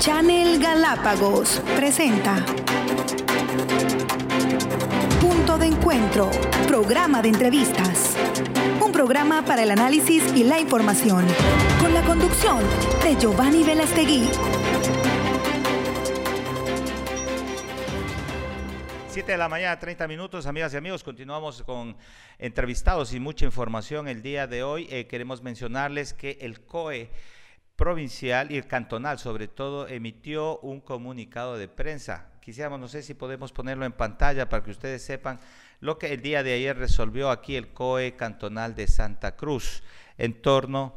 Channel Galápagos presenta Punto de Encuentro, programa de entrevistas. Un programa para el análisis y la información, con la conducción de Giovanni Velastegui. 7 de la mañana, 30 minutos, amigas y amigos. Continuamos con entrevistados y mucha información el día de hoy. Eh, queremos mencionarles que el COE provincial y el cantonal, sobre todo, emitió un comunicado de prensa. Quisiéramos, no sé si podemos ponerlo en pantalla para que ustedes sepan lo que el día de ayer resolvió aquí el COE cantonal de Santa Cruz en torno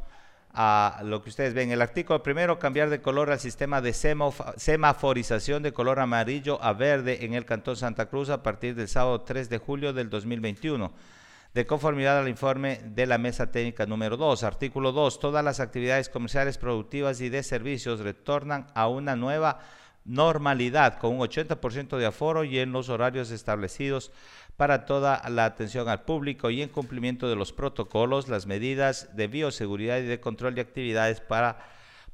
a lo que ustedes ven. El artículo primero, cambiar de color al sistema de semaforización de color amarillo a verde en el Cantón Santa Cruz a partir del sábado 3 de julio del 2021 de conformidad al informe de la mesa técnica número 2. Artículo 2. Todas las actividades comerciales, productivas y de servicios retornan a una nueva normalidad con un 80% de aforo y en los horarios establecidos para toda la atención al público y en cumplimiento de los protocolos, las medidas de bioseguridad y de control de actividades para,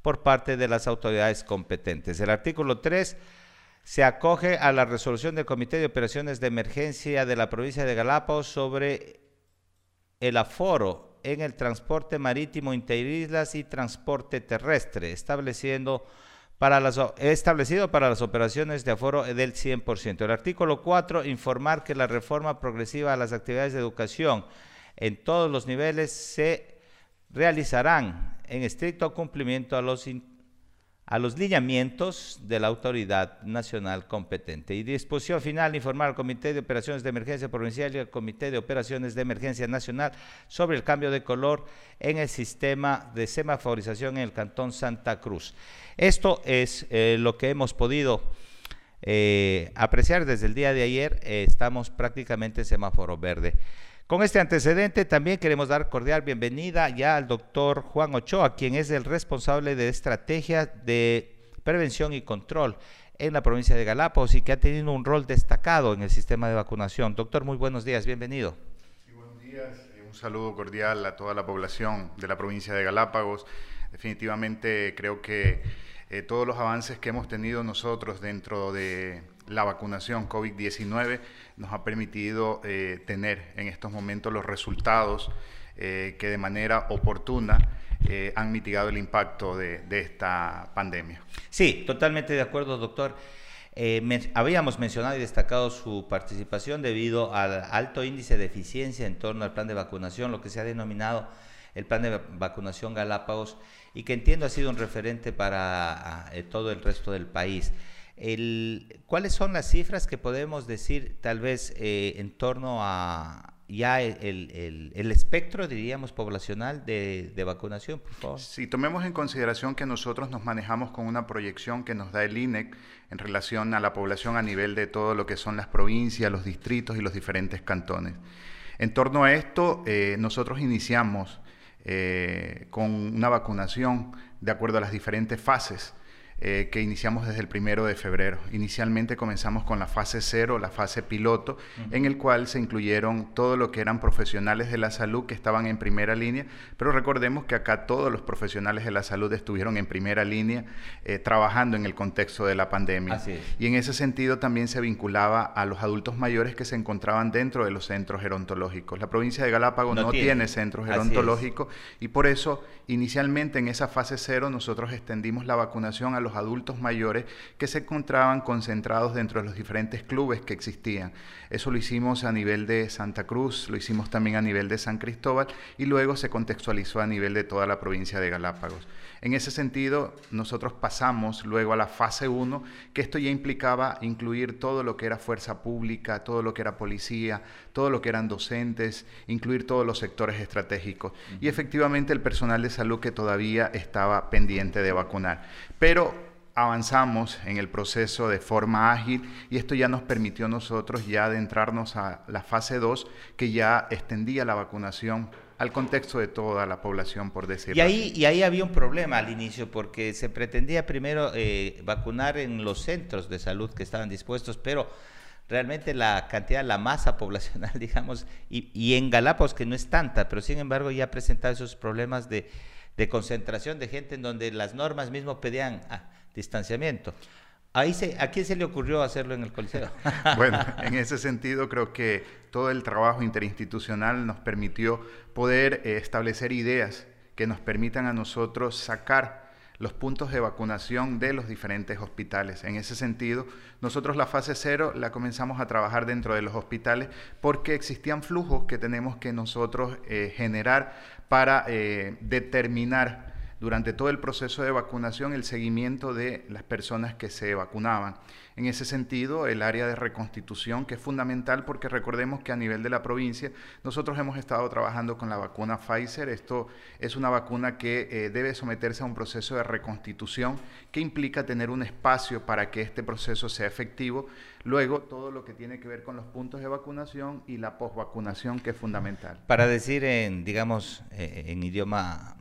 por parte de las autoridades competentes. El artículo 3 se acoge a la resolución del Comité de Operaciones de Emergencia de la provincia de Galápagos sobre el aforo en el transporte marítimo interislas y transporte terrestre, estableciendo para las, establecido para las operaciones de aforo del 100%. El artículo 4, informar que la reforma progresiva a las actividades de educación en todos los niveles se realizarán en estricto cumplimiento a los a los lineamientos de la autoridad nacional competente. Y disposición final, informar al Comité de Operaciones de Emergencia Provincial y al Comité de Operaciones de Emergencia Nacional sobre el cambio de color en el sistema de semaforización en el Cantón Santa Cruz. Esto es eh, lo que hemos podido eh, apreciar desde el día de ayer. Eh, estamos prácticamente en semáforo verde. Con este antecedente también queremos dar cordial bienvenida ya al doctor Juan Ochoa, quien es el responsable de estrategia de prevención y control en la provincia de Galápagos y que ha tenido un rol destacado en el sistema de vacunación. Doctor, muy buenos días, bienvenido. buenos días, un saludo cordial a toda la población de la provincia de Galápagos. Definitivamente creo que eh, todos los avances que hemos tenido nosotros dentro de la vacunación COVID-19 nos ha permitido eh, tener en estos momentos los resultados eh, que de manera oportuna eh, han mitigado el impacto de, esta pandemia. Sí, totalmente de acuerdo, doctor. habíamos mencionado y destacado su participación debido al alto índice de eficiencia en torno al plan de vacunación, lo que se ha denominado el plan de vacunación Galápagos, y que entiendo ha sido un referente para todo el resto del país. El, ¿Cuáles son las cifras que podemos decir tal vez eh, en torno a ya el, espectro, diríamos, poblacional de, vacunación, por favor? Si tomemos en consideración que nosotros nos manejamos con una proyección que nos da el INEC en relación a la población a nivel de todo lo que son las provincias, los distritos y los diferentes cantones. En torno a esto, eh, nosotros iniciamos eh, con una vacunación de acuerdo a las diferentes fases eh, que iniciamos desde el primero de febrero. Inicialmente comenzamos con la fase cero, la fase piloto, en el cual se incluyeron todo lo que eran profesionales de la salud que estaban en primera línea, pero recordemos que acá todos los profesionales de la salud estuvieron en primera línea eh, trabajando en el contexto de la pandemia. Y en ese sentido también se vinculaba a los adultos mayores que se encontraban dentro de los centros gerontológicos. La provincia de Galápagos no, tiene. tiene centros gerontológicos y por eso inicialmente en esa fase cero nosotros extendimos la vacunación a los adultos mayores que se encontraban concentrados dentro de los diferentes clubes que existían. Eso lo hicimos a nivel de Santa Cruz, lo hicimos también a nivel de San Cristóbal y luego se contextualizó a nivel de toda la provincia de Galápagos. En ese sentido, nosotros pasamos luego a la fase 1, que esto ya implicaba incluir todo lo que era fuerza pública, todo lo que era policía, todo lo que eran docentes, incluir todos los sectores estratégicos y efectivamente el personal de salud que todavía estaba pendiente de vacunar. Pero avanzamos en el proceso de forma ágil y esto ya nos permitió a nosotros ya adentrarnos a la fase 2 que ya extendía la vacunación al contexto de toda la población, por decirlo y ahí, Y ahí había un problema al inicio, porque se pretendía primero eh, vacunar en los centros de salud que estaban dispuestos, pero realmente la cantidad, la masa poblacional, digamos, y, y en Galápagos, que no es tanta, pero sin embargo ya ha presentado esos problemas de, de concentración de gente en donde las normas mismo pedían... Ah, distanciamiento. Ahí se, ¿A quién se le ocurrió hacerlo en el Coliseo? bueno, en ese sentido creo que todo el trabajo interinstitucional nos permitió poder eh, establecer ideas que nos permitan a nosotros sacar los puntos de vacunación de los diferentes hospitales. En ese sentido, nosotros la fase cero la comenzamos a trabajar dentro de los hospitales porque existían flujos que tenemos que nosotros eh, generar para eh, determinar durante todo el proceso de vacunación el seguimiento de las personas que se vacunaban. En ese sentido, el área de reconstitución, que es fundamental porque recordemos que a nivel de la provincia nosotros hemos estado trabajando con la vacuna Pfizer. Esto es una vacuna que eh, debe someterse a un proceso de reconstitución que implica tener un espacio para que este proceso sea efectivo. Luego, todo lo que tiene que ver con los puntos de vacunación y la posvacunación, que es fundamental. Para decir en, digamos, eh, en idioma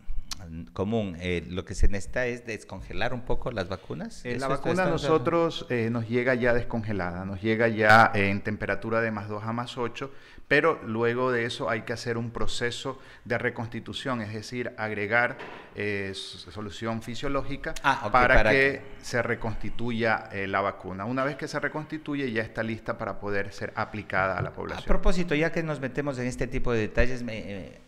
común, eh, lo que se necesita es descongelar un poco las vacunas. Eh, la vacuna a nosotros eh, nos llega ya descongelada, nos llega ya en temperatura de más 2 a más 8, pero luego de eso hay que hacer un proceso de reconstitución, es decir, agregar solución fisiológica ah, para, que, se reconstituya la vacuna. Una vez que se reconstituye ya está lista para poder ser aplicada a la población. A propósito, ya que nos metemos en este tipo de detalles, me,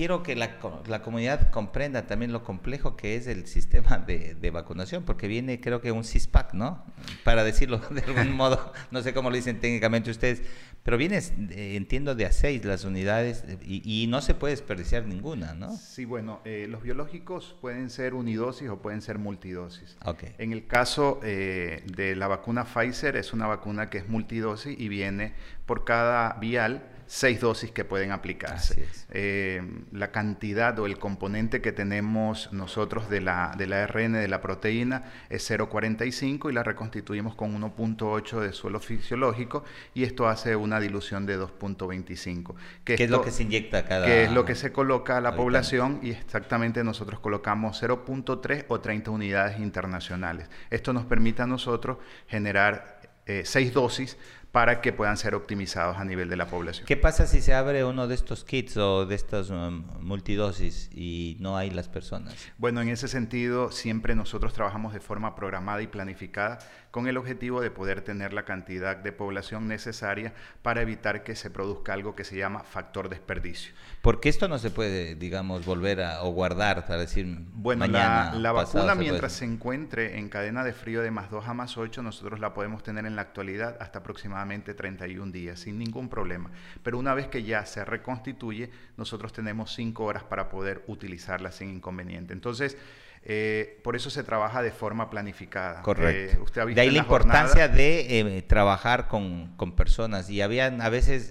quiero que la, la, comunidad comprenda también lo complejo que es el sistema de, de, vacunación, porque viene creo que un CISPAC, ¿no? Para decirlo de algún modo, no sé cómo lo dicen técnicamente ustedes, pero viene, eh, entiendo, de a seis las unidades y, y, no se puede desperdiciar ninguna, ¿no? Sí, bueno, eh, los biológicos pueden ser unidosis o pueden ser multidosis. Okay. En el caso eh, de la vacuna Pfizer, es una vacuna que es multidosis y viene por cada vial seis dosis que pueden aplicarse. Eh, la cantidad o el componente que tenemos nosotros de la, de la ARN, de la proteína, es 0,45 y la reconstituimos con 1,8 de suelo fisiológico y esto hace una dilución de 2,25. ¿Qué es lo que se inyecta cada Que es lo que se coloca a la población y exactamente nosotros colocamos 0,3 o 30 unidades internacionales. Esto nos permite a nosotros generar eh, seis dosis para que puedan ser optimizados a nivel de la población. ¿Qué pasa si se abre uno de estos kits o de estas um, multidosis y no hay las personas? Bueno, en ese sentido, siempre nosotros trabajamos de forma programada y planificada con el objetivo de poder tener la cantidad de población necesaria para evitar que se produzca algo que se llama factor desperdicio. Porque esto no se puede, digamos, volver a o guardar para decir bueno, mañana. La, la vacuna mientras se encuentre en cadena de frío de más 2 a más 8, nosotros la podemos tener en la actualidad hasta aproximadamente 31 días sin ningún problema. Pero una vez que ya se reconstituye, nosotros tenemos 5 horas para poder utilizarla sin inconveniente. Entonces, eh, por eso se trabaja de forma planificada. Correcto. Eh, usted de ahí la, importancia de eh, trabajar con, con, personas. Y habían a veces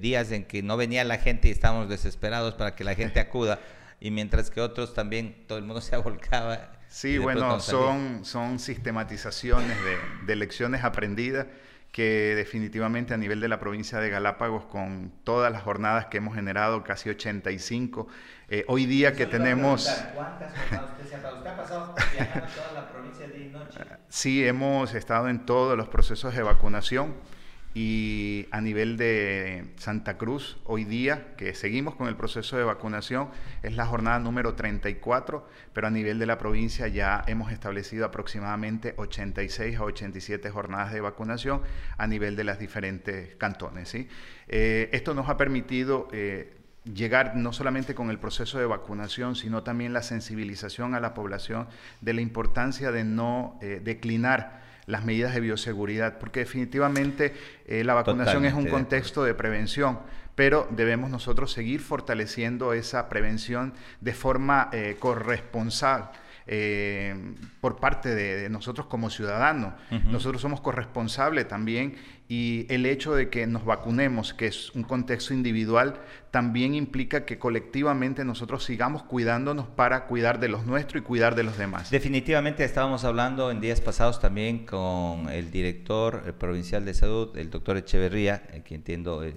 días en que no venía la gente y estábamos desesperados para que la gente acuda. Y mientras que otros también, todo el mundo se volcaba. Sí, bueno, son, son sistematizaciones de, de lecciones aprendidas que definitivamente a nivel de la provincia de Galápagos, con todas las jornadas que hemos generado, casi 85, eh, hoy día que tenemos... ¿Cuántas jornadas usted se ha pasado? ¿Usted ha pasado viajando toda la provincia de noche? Sí, hemos estado en todos los procesos de vacunación y a nivel de Santa Cruz, hoy día, que seguimos con el proceso de vacunación, es la jornada número 34, pero a nivel de la provincia ya hemos establecido aproximadamente 86 a 87 jornadas de vacunación a nivel de las diferentes cantones. ¿sí? Eh, esto nos ha permitido... Eh, llegar no solamente con el proceso de vacunación, sino también la sensibilización a la población de la importancia de no eh, declinar las medidas de bioseguridad, porque definitivamente eh, la vacunación es un contexto de prevención, pero debemos nosotros seguir fortaleciendo esa prevención de forma eh, corresponsable. Eh, por parte de, nosotros como ciudadanos. Nosotros somos corresponsables también y el hecho de que nos vacunemos, que es un contexto individual, también implica que colectivamente nosotros sigamos cuidándonos para cuidar de los nuestros y cuidar de los demás. Definitivamente estábamos hablando en días pasados también con el director provincial de salud, el doctor Echeverría, que entiendo eh,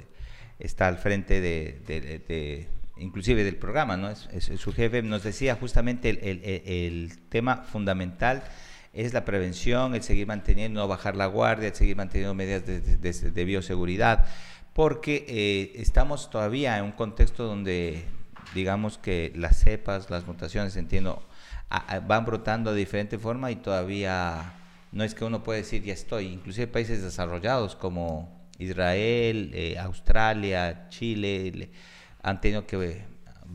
está al frente de, inclusive del programa, ¿no? Es, su jefe, nos decía justamente el tema fundamental es la prevención, el seguir manteniendo, bajar la guardia, el seguir manteniendo medidas de, bioseguridad, porque eh, estamos todavía en un contexto donde digamos que las cepas, las mutaciones, entiendo, van brotando de diferente forma y todavía no es que uno puede decir ya estoy. Inclusive países desarrollados como Israel, eh, Australia, Chile, han tenido que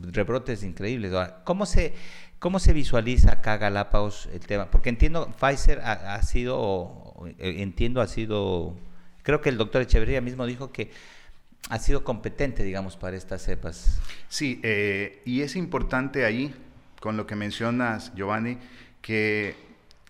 rebrotes increíbles. ¿Cómo se, ¿Cómo se visualiza acá Galápagos el tema? Porque entiendo, Pfizer ha, sido, eh, entiendo, ha sido, creo que el doctor Echeverría mismo dijo que ha sido competente, digamos, para estas cepas. Sí, eh, y es importante ahí, con lo que mencionas, Giovanni, que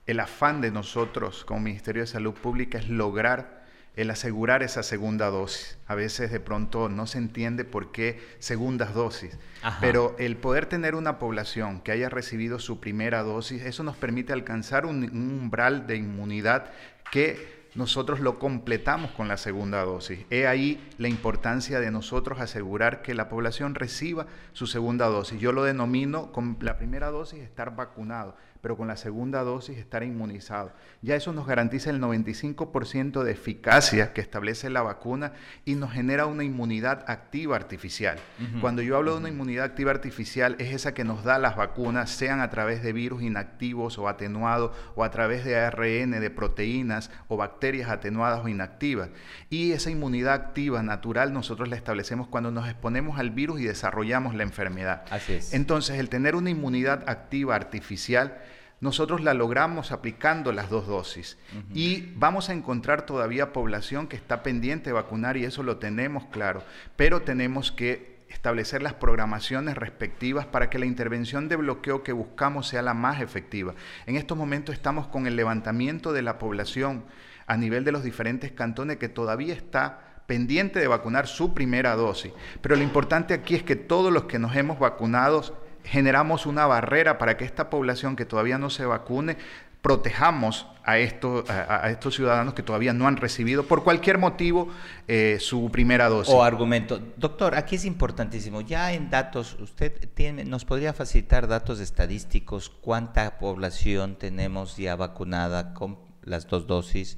el afán de nosotros como Ministerio de Salud Pública es lograr el asegurar esa segunda dosis. A veces de pronto no se entiende por qué segundas dosis, pero el poder tener una población que haya recibido su primera dosis, eso nos permite alcanzar un, umbral de inmunidad que nosotros lo completamos con la segunda dosis. He ahí la importancia de nosotros asegurar que la población reciba su segunda dosis. Yo lo denomino con la primera dosis estar vacunado pero con la segunda dosis estar inmunizado. Ya eso nos garantiza el 95% de eficacia que establece la vacuna y nos genera una inmunidad activa artificial. Cuando yo hablo de una inmunidad activa artificial es esa que nos da las vacunas, sean a través de virus inactivos o atenuados o a través de ARN, de proteínas o bacterias atenuadas o inactivas. Y esa inmunidad activa natural nosotros la establecemos cuando nos exponemos al virus y desarrollamos la enfermedad. Así es. Entonces, el tener una inmunidad activa artificial nosotros la logramos aplicando las dos dosis. Y vamos a encontrar todavía población que está pendiente de vacunar y eso lo tenemos claro, pero tenemos que establecer las programaciones respectivas para que la intervención de bloqueo que buscamos sea la más efectiva. En estos momentos estamos con el levantamiento de la población a nivel de los diferentes cantones que todavía está pendiente de vacunar su primera dosis. Pero lo importante aquí es que todos los que nos hemos vacunado generamos una barrera para que esta población que todavía no se vacune protejamos a, estos, a, estos ciudadanos que todavía no han recibido por cualquier motivo eh, su primera dosis. O argumento. Doctor, aquí es importantísimo. Ya en datos, usted tiene, nos podría facilitar datos estadísticos, cuánta población tenemos ya vacunada con las dos dosis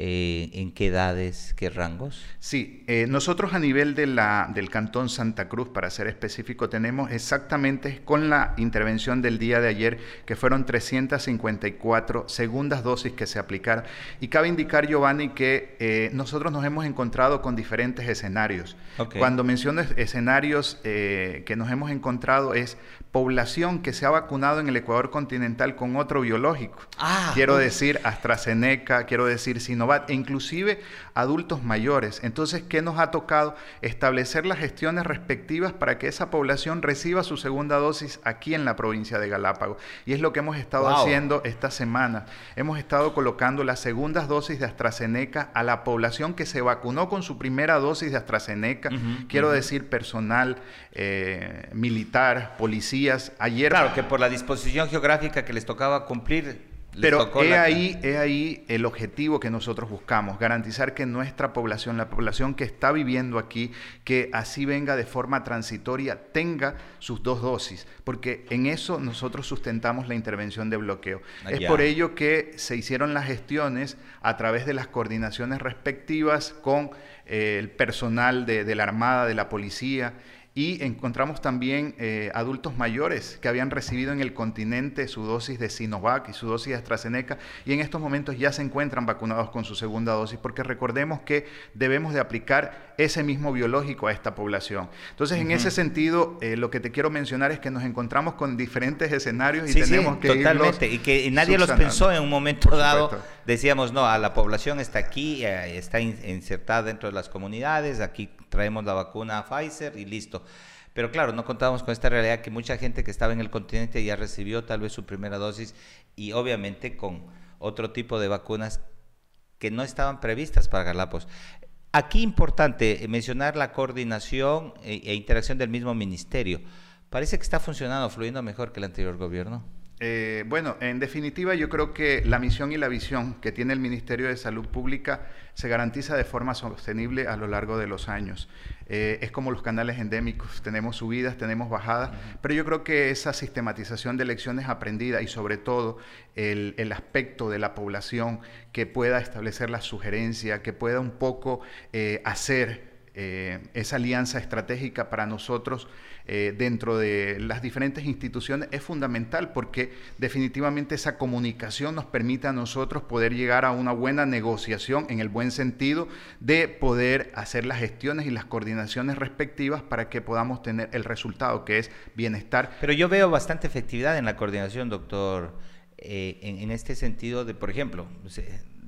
eh, ¿En qué edades, qué rangos? Sí, eh, nosotros a nivel de la, del Cantón Santa Cruz, para ser específico, tenemos exactamente con la intervención del día de ayer, que fueron 354 segundas dosis que se aplicaron. Y cabe indicar, Giovanni, que eh, nosotros nos hemos encontrado con diferentes escenarios. Cuando menciono escenarios que nos hemos encontrado es población que se ha vacunado en el Ecuador continental con otro biológico. Ah, quiero decir AstraZeneca, quiero decir Sinovac, e inclusive adultos mayores. Entonces, ¿qué nos ha tocado? Establecer las gestiones respectivas para que esa población reciba su segunda dosis aquí en la provincia de Galápagos. Y es lo que hemos estado haciendo esta semana. Hemos estado colocando las segundas dosis de AstraZeneca a la población que se vacunó con su primera dosis de AstraZeneca. quiero decir personal eh, militar, policía ayer... Claro, que por la disposición geográfica que les tocaba cumplir... Pero he, ahí, he ahí el objetivo que nosotros buscamos, garantizar que nuestra población, la población que está viviendo aquí, que así venga de forma transitoria, tenga sus dos dosis, porque en eso nosotros sustentamos la intervención de bloqueo. Ah, es por ello que se hicieron las gestiones a través de las coordinaciones respectivas con eh, el personal de la Armada, de la Policía, y encontramos también eh, adultos mayores que habían recibido en el continente su dosis de Sinovac y su dosis de AstraZeneca y en estos momentos ya se encuentran vacunados con su segunda dosis porque recordemos que debemos de aplicar ese mismo biológico a esta población. Entonces, en ese sentido, eh, lo que te quiero mencionar es que nos encontramos con diferentes escenarios y tenemos sí, que totalmente y que nadie los pensó en un momento dado. Decíamos, no, a la población está aquí, eh, está insertada dentro de las comunidades, aquí traemos la vacuna Pfizer y listo. Pero claro, no contábamos con esta realidad que mucha gente que estaba en el continente ya recibió tal vez su primera dosis y obviamente con otro tipo de vacunas que no estaban previstas para Galápagos. Aquí importante mencionar la coordinación e, e interacción del mismo ministerio. Parece que está funcionando, fluyendo mejor que el anterior gobierno. Eh, bueno, en definitiva yo creo que la misión y la visión que tiene el Ministerio de Salud Pública se garantiza de forma sostenible a lo largo de los años. Eh, es como los canales endémicos, tenemos subidas, tenemos bajadas, pero yo creo que esa sistematización de lecciones aprendidas y sobre todo el, aspecto de la población que pueda establecer la sugerencia, que pueda un poco eh, hacer eh, esa alianza estratégica para nosotros eh, dentro de las diferentes instituciones es fundamental porque definitivamente esa comunicación nos permite a nosotros poder llegar a una buena negociación en el buen sentido de poder hacer las gestiones y las coordinaciones respectivas para que podamos tener el resultado que es bienestar. Pero yo veo bastante efectividad en la coordinación, doctor, eh, en, este sentido de, por ejemplo,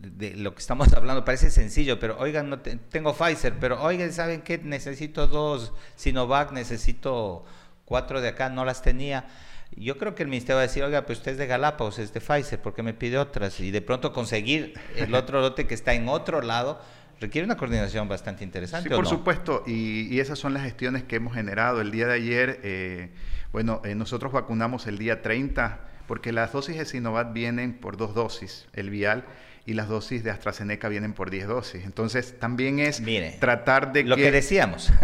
de lo que estamos hablando parece sencillo, pero oigan, no tengo Pfizer, pero oigan, ¿saben qué? Necesito dos Sinovac, necesito cuatro de acá, no las tenía. Yo creo que el ministerio va a decir, oiga, pues usted es de Galápagos, es de Pfizer, ¿por qué me pide otras? Y de pronto conseguir el otro lote que está en otro lado requiere una coordinación bastante interesante. Sí, por supuesto, y, esas son las gestiones que hemos generado. El día de ayer, eh, bueno, eh, nosotros vacunamos el día 30, porque las dosis de Sinovac vienen por dos dosis, el vial y las dosis de AstraZeneca vienen por 10 dosis. Entonces, también es tratar de lo que, decíamos.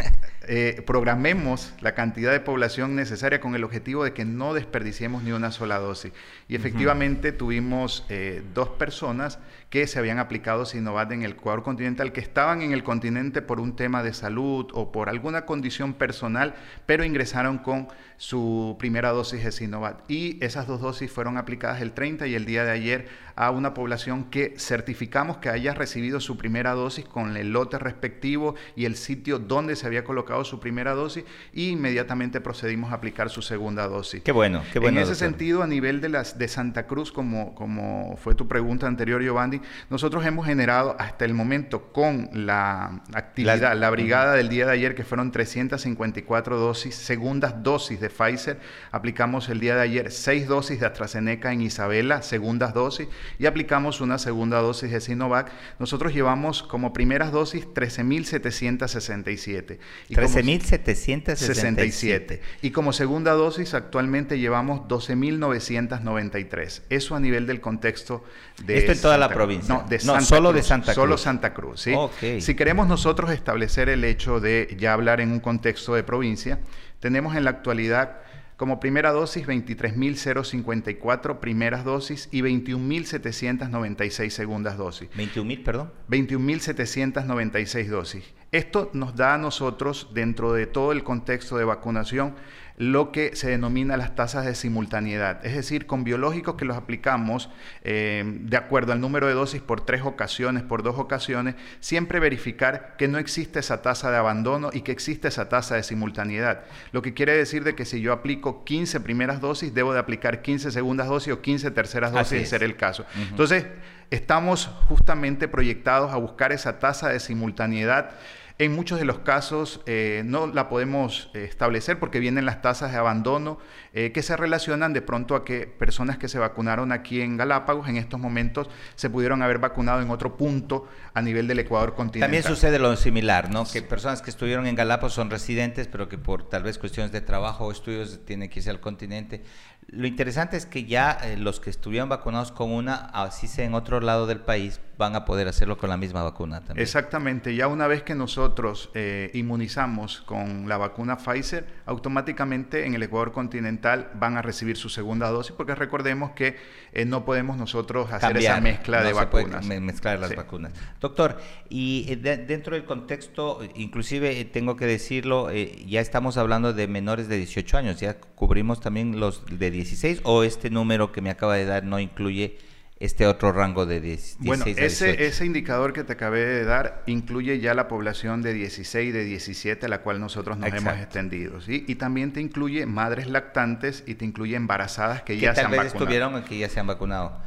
Eh, programemos la cantidad de población necesaria con el objetivo de que no desperdiciemos ni una sola dosis. Y efectivamente tuvimos eh, dos personas que se habían aplicado Sinovac en el Ecuador continental, que estaban en el continente por un tema de salud o por alguna condición personal, pero ingresaron con su primera dosis de Sinovac. Y esas dos dosis fueron aplicadas el 30 y el día de ayer a una población que certificamos que haya recibido su primera dosis con el lote respectivo y el sitio donde se había colocado su primera dosis y inmediatamente procedimos a aplicar su segunda dosis. Qué bueno, qué bueno. En ese sentido, a nivel de, las, de Santa Cruz, como, como fue tu pregunta anterior, Giovanni, nosotros hemos generado hasta el momento con la actividad, la brigada del día de ayer, que fueron 354 dosis, segundas dosis de Pfizer, aplicamos el día de ayer seis dosis de AstraZeneca en Isabela, segundas dosis, y aplicamos una segunda dosis de Sinovac. Nosotros llevamos como primeras dosis 13.767. 13.767. Y como segunda dosis actualmente llevamos 12.993. Eso a nivel del contexto de... Esto en toda la provincia. No, de solo de Santa Cruz. Solo Santa Cruz, ¿sí? Si queremos nosotros establecer el hecho de ya hablar en un contexto de provincia, tenemos en la actualidad como primera dosis 23.054 primeras dosis y 21.796 segundas dosis. ¿21.000, perdón? 21.796 dosis. Esto nos da a nosotros, dentro de todo el contexto de vacunación, lo que se denomina las tasas de simultaneidad, es decir, con biológicos que los aplicamos eh, de acuerdo al número de dosis por tres ocasiones, por dos ocasiones, siempre verificar que no existe esa tasa de abandono y que existe esa tasa de simultaneidad. Lo que quiere decir de que si yo aplico 15 primeras dosis, debo de aplicar 15 segundas dosis o 15 terceras dosis, de ser el caso. Entonces, estamos justamente proyectados a buscar esa tasa de simultaneidad. En muchos de los casos eh, no la podemos eh, establecer porque vienen las tasas de abandono eh, que se relacionan de pronto a que personas que se vacunaron aquí en Galápagos en estos momentos se pudieron haber vacunado en otro punto a nivel del Ecuador continental. También sucede lo similar, ¿no? Que personas que estuvieron en Galápagos son residentes, pero que por tal vez cuestiones de trabajo o estudios tienen que irse al continente. Lo interesante es que ya eh, los que estuvieron vacunados con una, así sea en otro lado del país, van a poder hacerlo con la misma vacuna también. Exactamente, ya una vez que nosotros eh, inmunizamos con la vacuna Pfizer, automáticamente en el Ecuador continental van a recibir su segunda dosis, porque recordemos que eh, no podemos nosotros hacer esa mezcla de vacunas. mezclar las vacunas. Doctor, y dentro del contexto, inclusive tengo que decirlo, ya estamos hablando de menores de 18 años, ya cubrimos también los de 16 o este número que me acaba de dar no incluye este otro rango de 16 bueno, ese, ese indicador que te acabé de dar incluye ya la población de 16 de 17 a la cual nosotros nos hemos extendido. ¿sí? Y también te incluye madres lactantes y te incluye embarazadas que, ya se han vacunado. estuvieron que ya se han vacunado.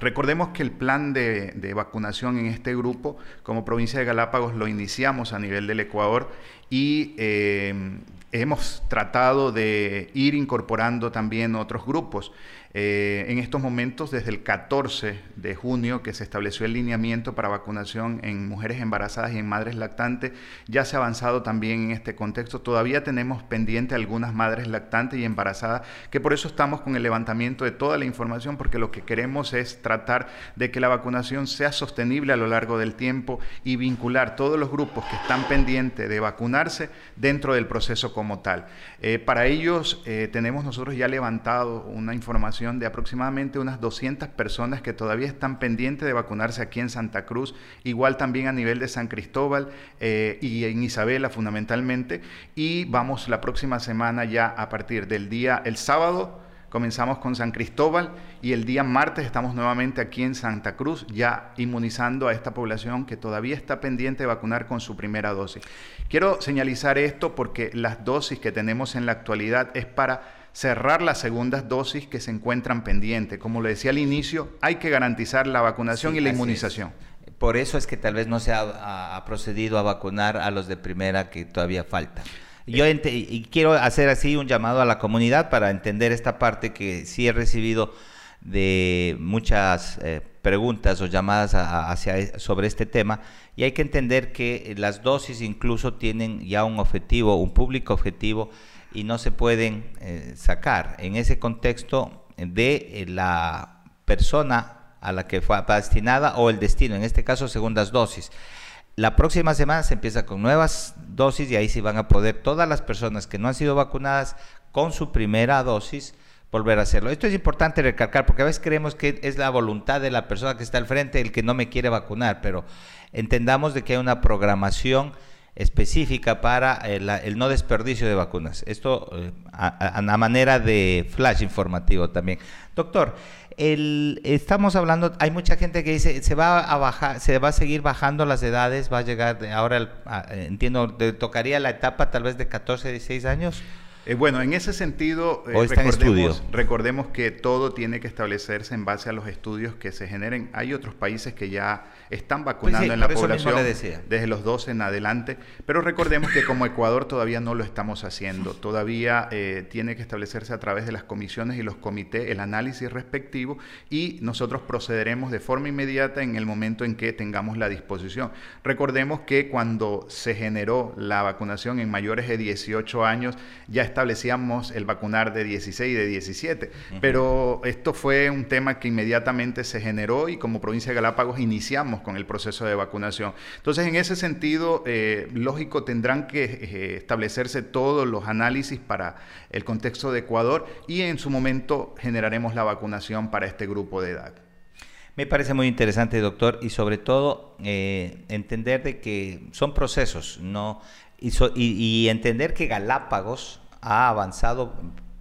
recordemos que el plan de, de vacunación en este grupo, como provincia de Galápagos, lo iniciamos a nivel del Ecuador y eh, hemos tratado de ir incorporando también otros grupos. Eh, en estos momentos, desde el 14 de junio, que se estableció el lineamiento para vacunación en mujeres embarazadas y en madres lactantes, ya se ha avanzado también en este contexto. Todavía tenemos pendiente algunas madres lactantes y embarazadas, que por eso estamos con el levantamiento de toda la información, porque lo que queremos es tratar de que la vacunación sea sostenible a lo largo del tiempo y vincular todos los grupos que están pendientes de vacunar vacunarse dentro del proceso como tal. Eh, para ellos eh, tenemos nosotros ya levantado una información de aproximadamente unas 200 personas que todavía están pendientes de vacunarse aquí en Santa Cruz, igual también a nivel de San Cristóbal y en Isabela fundamentalmente, y vamos la próxima semana ya a partir del día, el sábado, Comenzamos con San Cristóbal y el día martes estamos nuevamente aquí en Santa Cruz ya inmunizando a esta población que todavía está pendiente de vacunar con su primera dosis. Quiero señalizar esto porque las dosis que tenemos en la actualidad es para cerrar las segundas dosis que se encuentran pendientes. Como le decía al inicio, hay que garantizar la vacunación y la inmunización. Por eso es que tal vez no se ha procedido a vacunar a los de primera que todavía faltan. Yo y quiero hacer así un llamado a la comunidad para entender esta parte que sí he recibido de muchas eh, preguntas o llamadas hacia, e, sobre este tema y hay que entender que las dosis incluso tienen ya un objetivo, un público objetivo y no se pueden eh, sacar en ese contexto de la persona a la que fue destinada o el destino, en este caso segundas dosis. La próxima semana se empieza con nuevas dosis y ahí sí van a poder todas las personas que no han sido vacunadas con su primera dosis volver a hacerlo. Esto es importante recalcar porque a veces creemos que es la voluntad de la persona que está al frente el que no me quiere vacunar, pero entendamos de que hay una programación específica para el, no desperdicio de vacunas. Esto eh, a, a, manera de flash informativo también. Doctor, el, estamos hablando, hay mucha gente que dice, se va a bajar, se va a seguir bajando las edades, va a llegar, ahora entiendo, tocaría la etapa tal vez de 14, 16 años. Eh, bueno, en ese sentido, eh, recordemos, recordemos, que todo tiene que establecerse en base a los estudios que se generen. Hay otros países que ya están pues vacunando en la población desde los 12 en adelante, pero recordemos que como Ecuador todavía no lo estamos haciendo. Todavía eh, tiene que establecerse a través de las comisiones y los comités el análisis respectivo y nosotros procederemos de forma inmediata en el momento en que tengamos la disposición. Recordemos que cuando se generó la vacunación en mayores de 18 años, ya establecíamos el vacunar de 16 y de 17, pero esto fue un tema que inmediatamente se generó y como provincia de Galápagos iniciamos con el proceso de vacunación. Entonces, en ese sentido, eh, lógico, tendrán que eh, establecerse todos los análisis para el contexto de Ecuador y en su momento generaremos la vacunación para este grupo de edad. Me parece muy interesante, doctor, y sobre todo eh, entender de que son procesos, no y, entender que Galápagos ha avanzado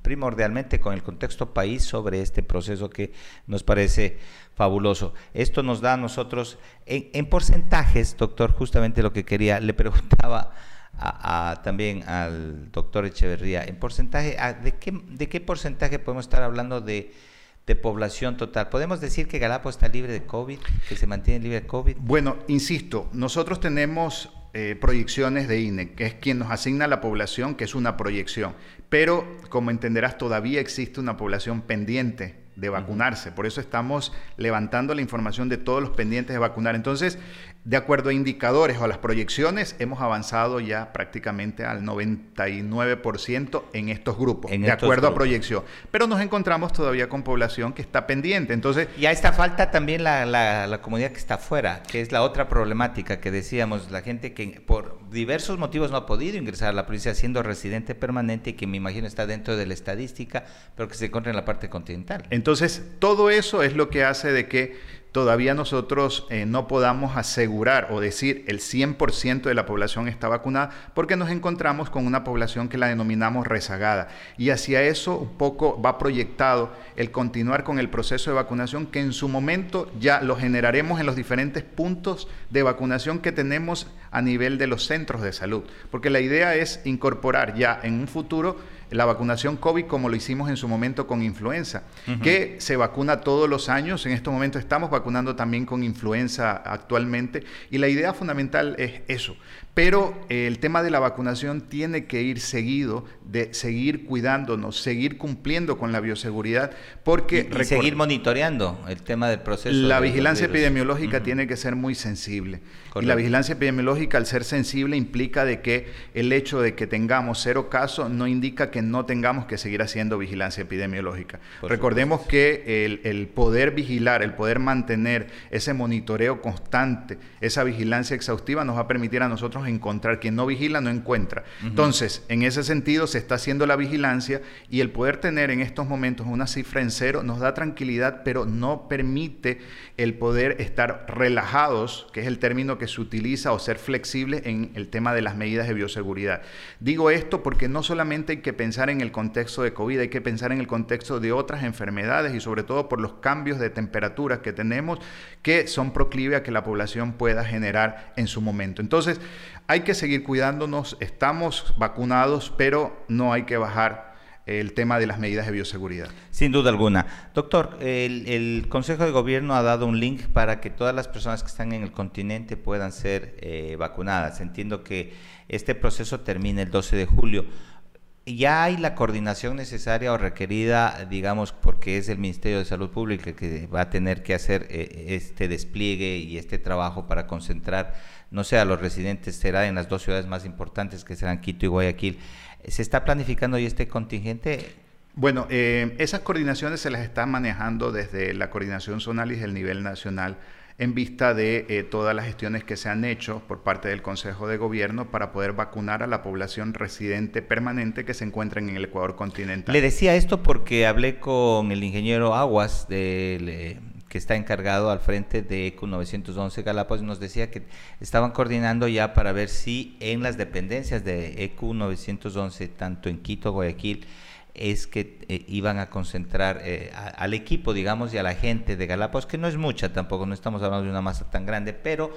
primordialmente con el contexto país sobre este proceso que nos parece fabuloso. Esto nos da a nosotros, en, porcentajes, doctor, justamente lo que quería, le preguntaba a, también al doctor Echeverría, en porcentaje, ¿de qué, ¿de qué porcentaje podemos estar hablando de, de población total? ¿Podemos decir que Galápagos está libre de COVID, que se mantiene libre de COVID? Bueno, insisto, nosotros tenemos eh, proyecciones de INE, que es quien nos asigna la población, que es una proyección. Pero, como entenderás, todavía existe una población pendiente de vacunarse. Por eso estamos levantando la información de todos los pendientes de vacunar. Entonces, de acuerdo a indicadores o a las proyecciones, hemos avanzado ya prácticamente al 99% en estos grupos, de acuerdo a proyección. Pero nos encontramos todavía con población que está pendiente. Entonces, y a esta falta también la, la, comunidad que está afuera, que es la otra problemática que decíamos, la gente que por diversos motivos no ha podido ingresar a la provincia siendo residente permanente y que me imagino está dentro de la estadística, pero que se encuentra en la parte continental. Entonces, todo eso es lo que hace de que todavía nosotros eh, no podamos asegurar o decir el 100% de la población está vacunada porque nos encontramos con una población que la denominamos rezagada. Y hacia eso un poco va proyectado el continuar con el proceso de vacunación que en su momento ya lo generaremos en los diferentes puntos de vacunación que tenemos a nivel de los centros de salud. Porque la idea es incorporar ya en un futuro la vacunación COVID como lo hicimos en su momento con influenza, que se vacuna todos los años. En estos momentos estamos vacunando también con influenza actualmente y la idea fundamental es eso. Pero eh, el tema de la vacunación tiene que ir seguido de seguir cuidándonos, seguir cumpliendo con la bioseguridad, porque... Y, seguir monitoreando el tema del proceso. La vigilancia epidemiológica tiene que ser muy sensible. Y la vigilancia epidemiológica, al ser sensible, implica de que el hecho de que tengamos cero casos no indica que no tengamos que seguir haciendo vigilancia epidemiológica. Recordemos que el, el, poder vigilar, el poder mantener ese monitoreo constante, esa vigilancia exhaustiva nos va a permitir a nosotros encontrar. Quien no vigila no encuentra. Entonces, en ese sentido se está haciendo la vigilancia y el poder tener en estos momentos una cifra en cero nos da tranquilidad, pero no permite el poder estar relajados, que es el término que se utiliza, o ser flexible en el tema de las medidas de bioseguridad. Digo esto porque no solamente hay que pensar en el contexto de COVID, hay que pensar en el contexto de otras enfermedades y sobre todo por los cambios de temperatura que tenemos que son proclives a que la población pueda generar en su momento. Entonces, hay que seguir cuidándonos, estamos vacunados, pero no hay que bajar el tema de las medidas de bioseguridad. Sin duda alguna. Doctor, el, Consejo de Gobierno ha dado un link para que todas las personas que están en el continente puedan ser eh, vacunadas. Entiendo que este proceso termina el 12 de julio. ¿Ya hay la coordinación necesaria o requerida, digamos, porque es el Ministerio de Salud Pública que va a tener que hacer eh, este despliegue y este trabajo para concentrar, no sé, a los residentes, será en las dos ciudades más importantes que serán Quito y Guayaquil? ¿Se está planificando y este contingente? Bueno, eh, esas coordinaciones se las está manejando desde la coordinación zonal y desde el nivel nacional en vista de eh, todas las gestiones que se han hecho por parte del Consejo de Gobierno para poder vacunar a la población residente permanente que se encuentra en el Ecuador continental. Le decía esto porque hablé con el ingeniero Aguas que está encargado al frente de ECU 911 Galápagos nos decía que estaban coordinando ya para ver si en las dependencias de ECU 911, tanto en Quito, Guayaquil, es que eh, iban a concentrar eh, al equipo, digamos, y a la gente de Galápagos, que no es mucha tampoco, no estamos hablando de una masa tan grande, pero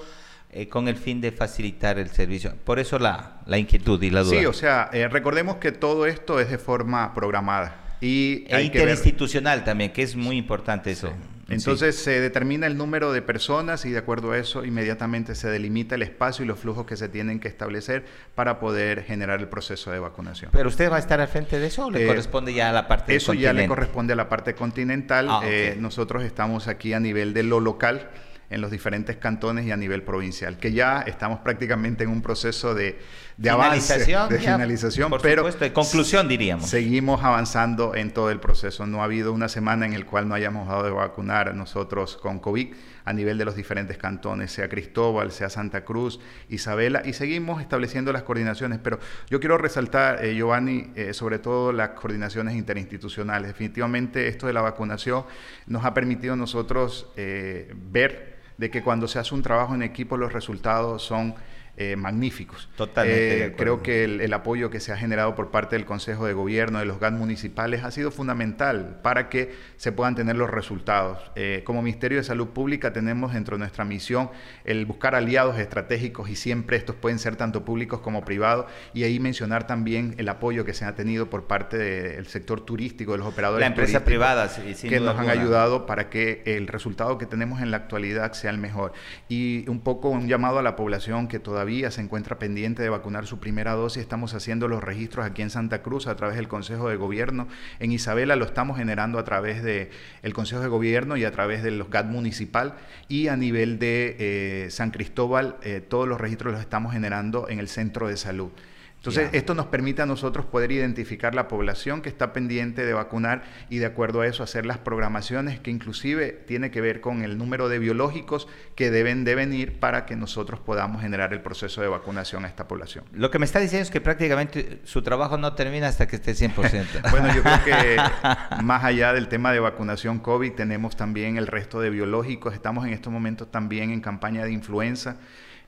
eh, con el fin de facilitar el servicio. Por eso la, la inquietud y la duda. Sí, o sea, recordemos que todo esto es de forma programada. Y e interinstitucional también, que es muy importante eso. Entonces se determina el número de personas y de acuerdo a eso inmediatamente se delimita el espacio y los flujos que se tienen que establecer para poder generar el proceso de vacunación. ¿Pero usted va a estar al frente de eso o le eh, corresponde ya a la parte Eso ya le corresponde a la parte continental. Ah, eh, nosotros estamos aquí a nivel de lo local en los diferentes cantones y a nivel provincial, que ya estamos prácticamente en un proceso de, de avance, de finalización, pero de conclusión diríamos. Seguimos avanzando en todo el proceso. No ha habido una semana en el cual no hayamos dado de vacunar nosotros con COVID a nivel de los diferentes cantones, sea Cristóbal, sea Santa Cruz, Isabela, y seguimos estableciendo las coordinaciones. Pero yo quiero resaltar, eh, Giovanni, eh, sobre todo las coordinaciones interinstitucionales. Definitivamente esto de la vacunación nos ha permitido nosotros eh, ver de que cuando se hace un trabajo en equipo los resultados son eh, magníficos. Totalmente. Eh, creo que el, apoyo que se ha generado por parte del Consejo de Gobierno, de los GAT municipales, ha sido fundamental para que se puedan tener los resultados. Eh, como Ministerio de Salud Pública tenemos dentro de nuestra misión el buscar aliados estratégicos y siempre estos pueden ser tanto públicos como privados y ahí mencionar también el apoyo que se ha tenido por parte del sector turístico, de los operadores. La empresa privada, que nos han ayudado para que el resultado que tenemos en la actualidad sea el mejor. Y un poco un llamado a la población que todavía se encuentra pendiente de vacunar su primera dosis. Estamos haciendo los registros aquí en Santa Cruz a través del Consejo de Gobierno. En Isabela lo estamos generando a través del el Consejo de Gobierno y a través de los GAT municipal. Y a nivel de eh, San Cristóbal, eh, todos los registros los estamos generando en el Centro de Salud. Entonces, esto nos permite a nosotros poder identificar la población que está pendiente de vacunar y de acuerdo a eso hacer las programaciones que inclusive tiene que ver con el número de biológicos que deben de venir para que nosotros podamos generar el proceso de vacunación a esta población. Lo que me está diciendo es que prácticamente su trabajo no termina hasta que esté 100%. bueno, yo creo que más allá del tema de vacunación COVID, tenemos también el resto de biológicos. Estamos en estos momentos también en campaña de influenza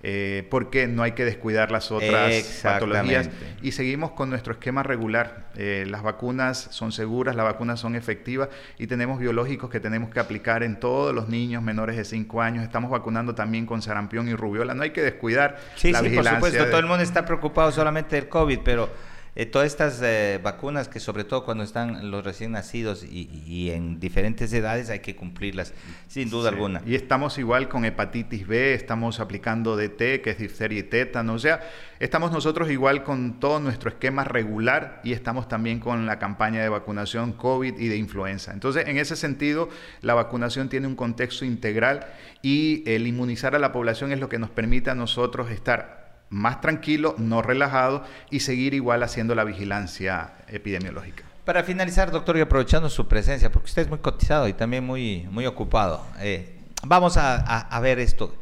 eh, porque no hay que descuidar las otras patologías. Y seguimos con nuestro esquema regular. Eh, las vacunas son seguras, las vacunas son efectivas y tenemos biológicos que tenemos que aplicar en todos los niños menores de 5 años. Estamos vacunando también con sarampión y rubiola. No hay que descuidar sí, sí, Por supuesto, todo el mundo está preocupado solamente del COVID, pero eh, todas estas eh, vacunas que sobre todo cuando están los recién nacidos y, en diferentes edades hay que cumplirlas, sin duda alguna. Y estamos igual con hepatitis B, estamos aplicando DT, que es difteria y tétano, o sea, estamos nosotros igual con todo nuestro esquema regular y estamos también con la campaña de vacunación COVID y de influenza. Entonces, en ese sentido, la vacunación tiene un contexto integral y el inmunizar a la población es lo que nos permite a nosotros estar más tranquilo, no relajado y seguir igual haciendo la vigilancia epidemiológica. Para finalizar, doctor, y aprovechando su presencia, porque usted es muy cotizado y también muy, muy ocupado, eh, vamos a, a, ver esto.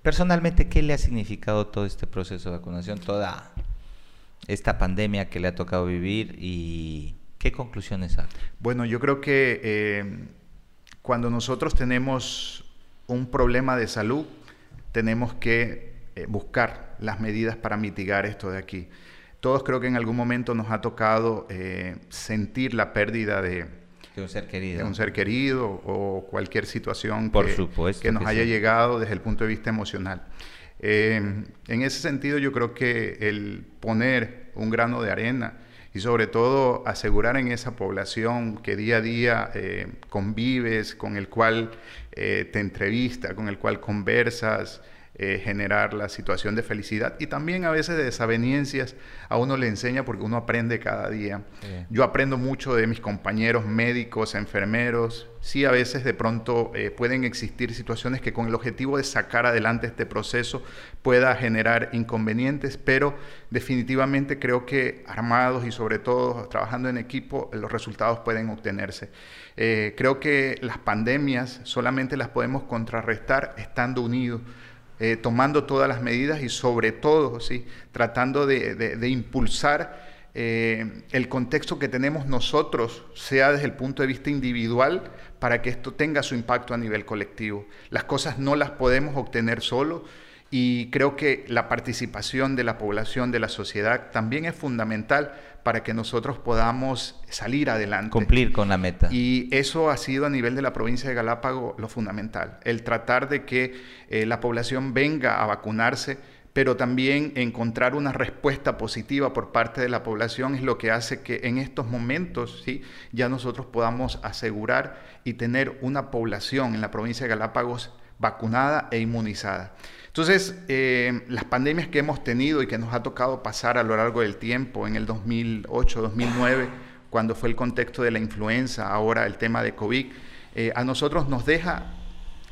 Personalmente, ¿qué le ha significado todo este proceso de vacunación, toda esta pandemia que le ha tocado vivir y qué conclusiones saca? Bueno, yo creo que eh, cuando nosotros tenemos un problema de salud, tenemos que eh, buscar las medidas para mitigar esto de aquí. Todos creo que en algún momento nos ha tocado eh, sentir la pérdida de, un ser querido. un ser querido o cualquier situación Por que, supuesto que nos haya llegado desde el punto de vista emocional. Eh, en ese sentido, yo creo que el poner un grano de arena y sobre todo asegurar en esa población que día a día convives, con el cual te entrevista, con el cual conversas, eh, generar la situación de felicidad y también a veces de desavenencias a uno le enseña porque uno aprende cada día. Yo aprendo mucho de mis compañeros médicos, enfermeros. Sí, a veces de pronto eh, pueden existir situaciones que con el objetivo de sacar adelante este proceso pueda generar inconvenientes, pero definitivamente creo que armados y sobre todo trabajando en equipo los resultados pueden obtenerse. Eh, creo que las pandemias solamente las podemos contrarrestar estando unidos. Eh, tomando todas las medidas y sobre todo, ¿sí? tratando de, impulsar eh, el contexto que tenemos nosotros, sea desde el punto de vista individual, para que esto tenga su impacto a nivel colectivo. Las cosas no las podemos obtener solo y creo que la participación de la población, de la sociedad, también es fundamental para que nosotros podamos salir adelante. Cumplir con la meta. Y eso ha sido a nivel de la provincia de Galápagos lo fundamental, el tratar de que eh, la población venga a vacunarse, pero también encontrar una respuesta positiva por parte de la población es lo que hace que en estos momentos ¿sí? ya nosotros podamos asegurar y tener una población en la provincia de Galápagos vacunada e inmunizada. Entonces, eh, las pandemias que hemos tenido y que nos ha tocado pasar a lo largo del tiempo, en el 2008, 2009, cuando fue el contexto de la influenza, ahora el tema de COVID, eh, a nosotros nos deja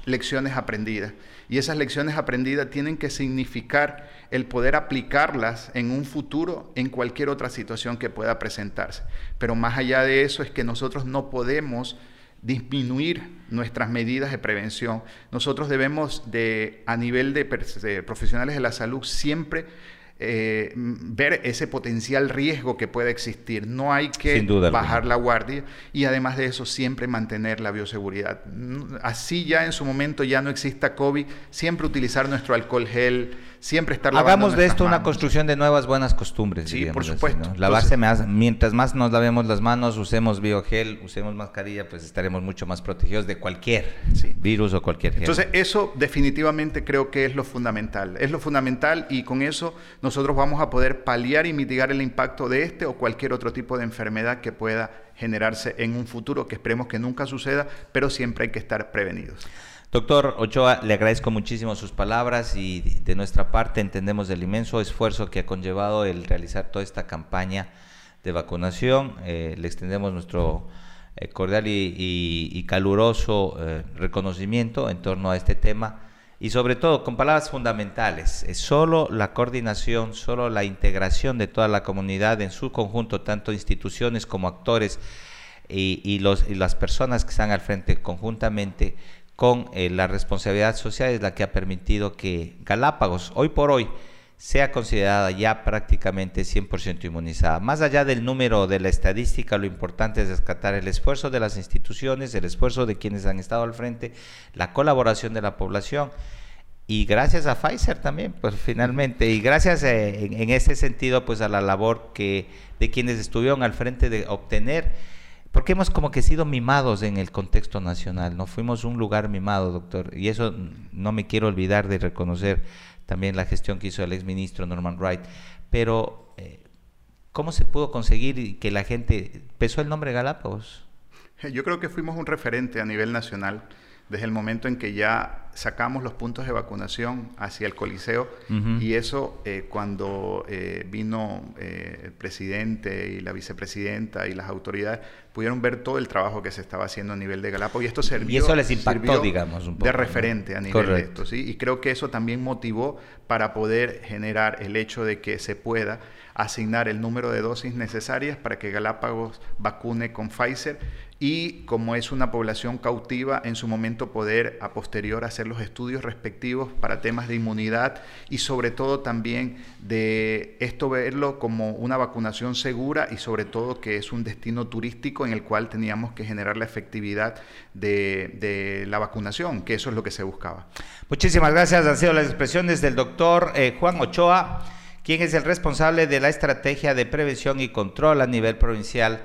lecciones aprendidas. Y esas lecciones aprendidas tienen que significar el poder aplicarlas en un futuro en cualquier otra situación que pueda presentarse. Pero más allá de eso es que nosotros no podemos disminuir nuestras medidas de prevención. Nosotros debemos de, a nivel de, profesionales de la salud, siempre eh, ver ese potencial riesgo que puede existir. No hay que bajar la guardia y además de eso siempre mantener la bioseguridad. Así ya en su momento ya no exista COVID, siempre utilizar nuestro alcohol gel, siempre estar Hagamos de esto una construcción de nuevas buenas costumbres. Sí, por supuesto. Lavarse más, mientras más nos lavemos las manos, usemos biogel, usemos mascarilla, pues estaremos mucho más protegidos de cualquier virus o cualquier gel. Entonces, eso definitivamente creo que es lo fundamental. Es lo fundamental y con eso nosotros vamos a poder paliar y mitigar el impacto de este o cualquier otro tipo de enfermedad que pueda generarse en un futuro, que esperemos que nunca suceda, pero siempre hay que estar prevenidos. Doctor Ochoa, le agradezco muchísimo sus palabras y de nuestra parte entendemos el inmenso esfuerzo que ha conllevado el realizar toda esta campaña de vacunación. Eh, le extendemos nuestro eh, cordial y, caluroso eh, reconocimiento en torno a este tema y sobre todo con palabras fundamentales. solo la coordinación, solo la integración de toda la comunidad en su conjunto, tanto instituciones como actores y, y las personas que están al frente conjuntamente, con eh, la responsabilidad social es la que ha permitido que Galápagos hoy por hoy sea considerada ya prácticamente 100% inmunizada. Más allá del número de la estadística, lo importante es rescatar el esfuerzo de las instituciones, el esfuerzo de quienes han estado al frente, la colaboración de la población y gracias a Pfizer también, pues finalmente, y gracias eh, en, en, ese sentido, pues a la labor que de quienes estuvieron al frente de obtener porque hemos como que sido mimados en el contexto nacional, ¿no? Fuimos un lugar mimado, doctor, y eso no me quiero olvidar de reconocer también la gestión que hizo el exministro Norman Wright, pero eh, ¿cómo se pudo conseguir que la gente pesó el nombre Galápagos? Yo creo que fuimos un referente a nivel nacional desde el momento en que ya sacamos los puntos de vacunación hacia el Coliseo y eso eh, cuando eh, vino eh, el presidente y la vicepresidenta y las autoridades pudieron ver todo el trabajo que se estaba haciendo a nivel de Galápagos y esto sirvió, y eso les impactó, digamos, un poco, de referente a nivel de esto. ¿sí? Y creo que eso también motivó para poder generar el hecho de que se pueda asignar el número de dosis necesarias para que Galápagos vacune con Pfizer y como es una población cautiva, en su momento poder a posterior hacer los estudios respectivos para temas de inmunidad y sobre todo también de esto verlo como una vacunación segura y sobre todo que es un destino turístico en el cual teníamos que generar la efectividad de, la vacunación, que eso es lo que se buscaba. Muchísimas gracias, han sido las expresiones del doctor eh, Juan Ochoa, quien es el responsable de la estrategia de prevención y control a nivel provincial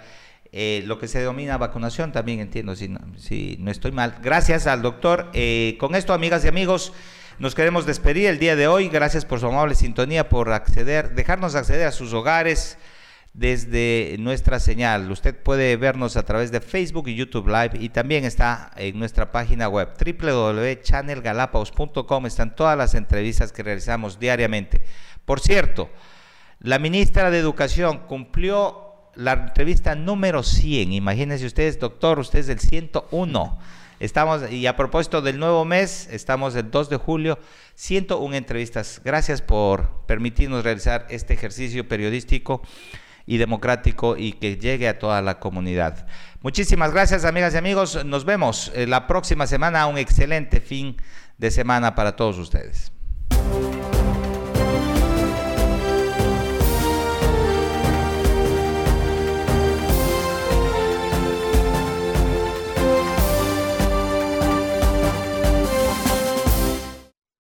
eh, lo que se denomina vacunación, también entiendo si no, si no estoy mal. Gracias al doctor. Eh, con esto, amigas y amigos, nos queremos despedir el día de hoy. Gracias por su amable sintonía, por acceder, dejarnos acceder a sus hogares desde nuestra señal. Usted puede vernos a través de Facebook y YouTube Live y también está en nuestra página web www.channelgalapagos.com. Están todas las entrevistas que realizamos diariamente. Por cierto, la ministra de Educación cumplió la entrevista número 100. Imagínense ustedes, doctor, usted es del 101. Estamos, y a propósito del nuevo mes, estamos el 2 de julio, 101 entrevistas. Gracias por permitirnos realizar este ejercicio periodístico y democrático y que llegue a toda la comunidad. Muchísimas gracias, amigas y amigos. Nos vemos eh, la próxima semana. Un excelente fin de semana para todos ustedes.